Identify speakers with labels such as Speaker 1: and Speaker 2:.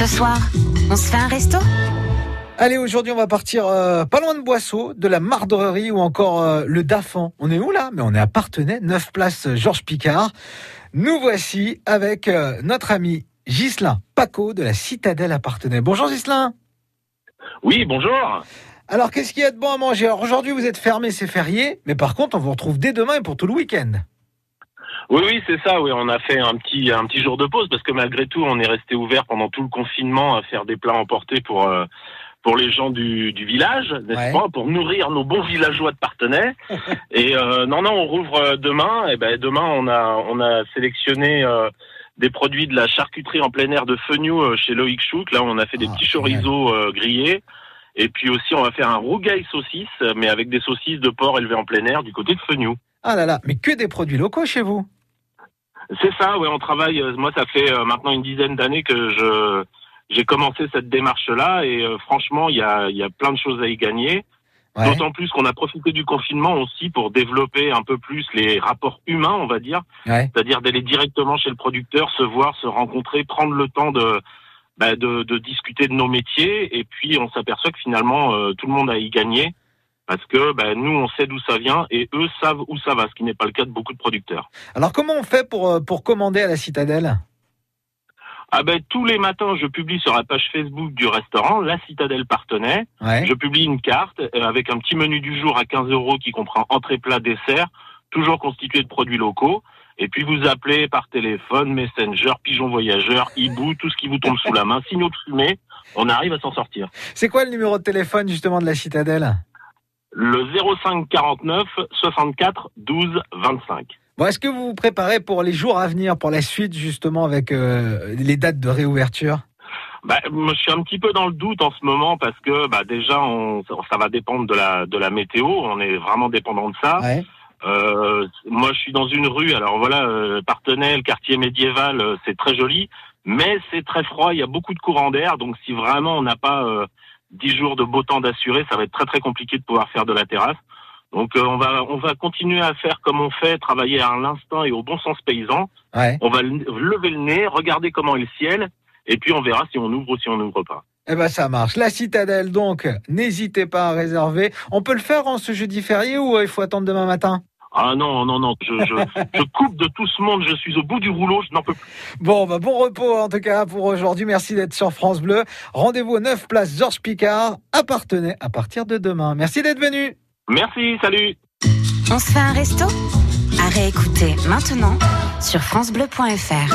Speaker 1: Ce soir, on se fait un resto
Speaker 2: Allez, aujourd'hui, on va partir euh, pas loin de Boisseau, de la Mardrerie ou encore euh, le Dafan. On est où là? Mais on est à Partenay, 9 place Georges Picard. Nous voici avec euh, notre ami Ghislain Paco de la Citadelle à Partenay. Bonjour Ghislain.
Speaker 3: Oui, bonjour.
Speaker 2: Alors, qu'est-ce qu'il y a de bon à manger? Alors aujourd'hui, vous êtes fermé, c'est férié, mais par contre, on vous retrouve dès demain et pour tout le week-end.
Speaker 3: Oui, oui, c'est ça. Oui, on a fait un petit un petit jour de pause parce que malgré tout, on est resté ouvert pendant tout le confinement à faire des plats emportés pour euh, pour les gens du, du village, n'est-ce
Speaker 2: Ouais.
Speaker 3: pas, pour nourrir nos bons villageois de Partenay. et euh, non, non, on rouvre euh, demain. Et ben demain, on a on a sélectionné euh, des produits de la charcuterie en plein air de Fenioux euh, chez Loïc Chouk. Là, on a fait des
Speaker 2: Ah,
Speaker 3: petits chorizo grillés. Et puis aussi, on va faire un rougail saucisse, mais avec des saucisses de porc élevées en plein air du côté de Fenioux.
Speaker 2: Ah là là, mais que des produits locaux chez vous
Speaker 3: C'est ça, ouais, on travaille. euh, Moi, ça fait euh, maintenant une dizaine d'années que je j'ai commencé cette démarche-là et euh, franchement, il y a, il y a plein de choses à y gagner.
Speaker 2: Ouais.
Speaker 3: D'autant plus qu'on a profité du confinement aussi pour développer un peu plus les rapports humains, on va dire,
Speaker 2: Ouais.
Speaker 3: c'est-à-dire d'aller directement chez le producteur, se voir, se rencontrer, prendre le temps de bah, de, de discuter de nos métiers et puis on s'aperçoit que finalement euh, tout le monde a y gagné parce que bah, nous on sait d'où ça vient et eux savent où ça va, ce qui n'est pas le cas de beaucoup de producteurs.
Speaker 2: Alors comment on fait pour, euh, pour commander à la Citadelle?
Speaker 3: Ah ben tous les matins, je publie sur la page Facebook du restaurant La Citadelle Partenay.
Speaker 2: Ouais.
Speaker 3: Je publie une carte euh, avec un petit menu du jour à 15 euros qui comprend entrée, plat, dessert, toujours constitué de produits locaux. Et puis vous appelez par téléphone, Messenger, pigeon voyageur, hibou, tout ce qui vous tombe sous la main. Signaux de fumée, on arrive à s'en sortir.
Speaker 2: C'est quoi le numéro de téléphone justement de la Citadelle?
Speaker 3: Le 05 49 64 12 25.
Speaker 2: Bon, est-ce que vous vous préparez pour les jours à venir, pour la suite justement avec euh, les dates de réouverture?
Speaker 3: Bah, moi, je suis un petit peu dans le doute en ce moment parce que bah, déjà, on, ça va dépendre de la, de la météo. On est vraiment dépendant de ça.
Speaker 2: Ouais.
Speaker 3: Euh, moi, je suis dans une rue. Alors voilà, euh, Partenay, le quartier médiéval, euh, c'est très joli, mais c'est très froid. Il y a beaucoup de courants d'air. Donc, si vraiment on n'a pas euh, 10 jours de beau temps d'assurer, ça va être très très compliqué de pouvoir faire de la terrasse. Donc, euh, on va on va continuer à faire comme on fait, travailler à l'instinct et au bon sens paysan.
Speaker 2: Ouais.
Speaker 3: On va le- lever le nez, regarder comment est le ciel, et puis on verra si on ouvre ou si on n'ouvre pas.
Speaker 2: Eh ben ça marche. La Citadelle donc, n'hésitez pas à réserver. On peut le faire en ce jeudi férié ou euh, il faut attendre demain matin?
Speaker 3: Ah non, non, non, je, je, je coupe de tout ce monde, je suis au bout du rouleau, je n'en peux plus.
Speaker 2: Bon, bah, bon repos en tout cas pour aujourd'hui. Merci d'être sur France Bleu. Rendez-vous au 9 place Georges Picard à Partenay à partir de demain. Merci d'être venu.
Speaker 3: Merci, salut
Speaker 1: On se fait un resto? À réécouter maintenant sur FranceBleu.fr.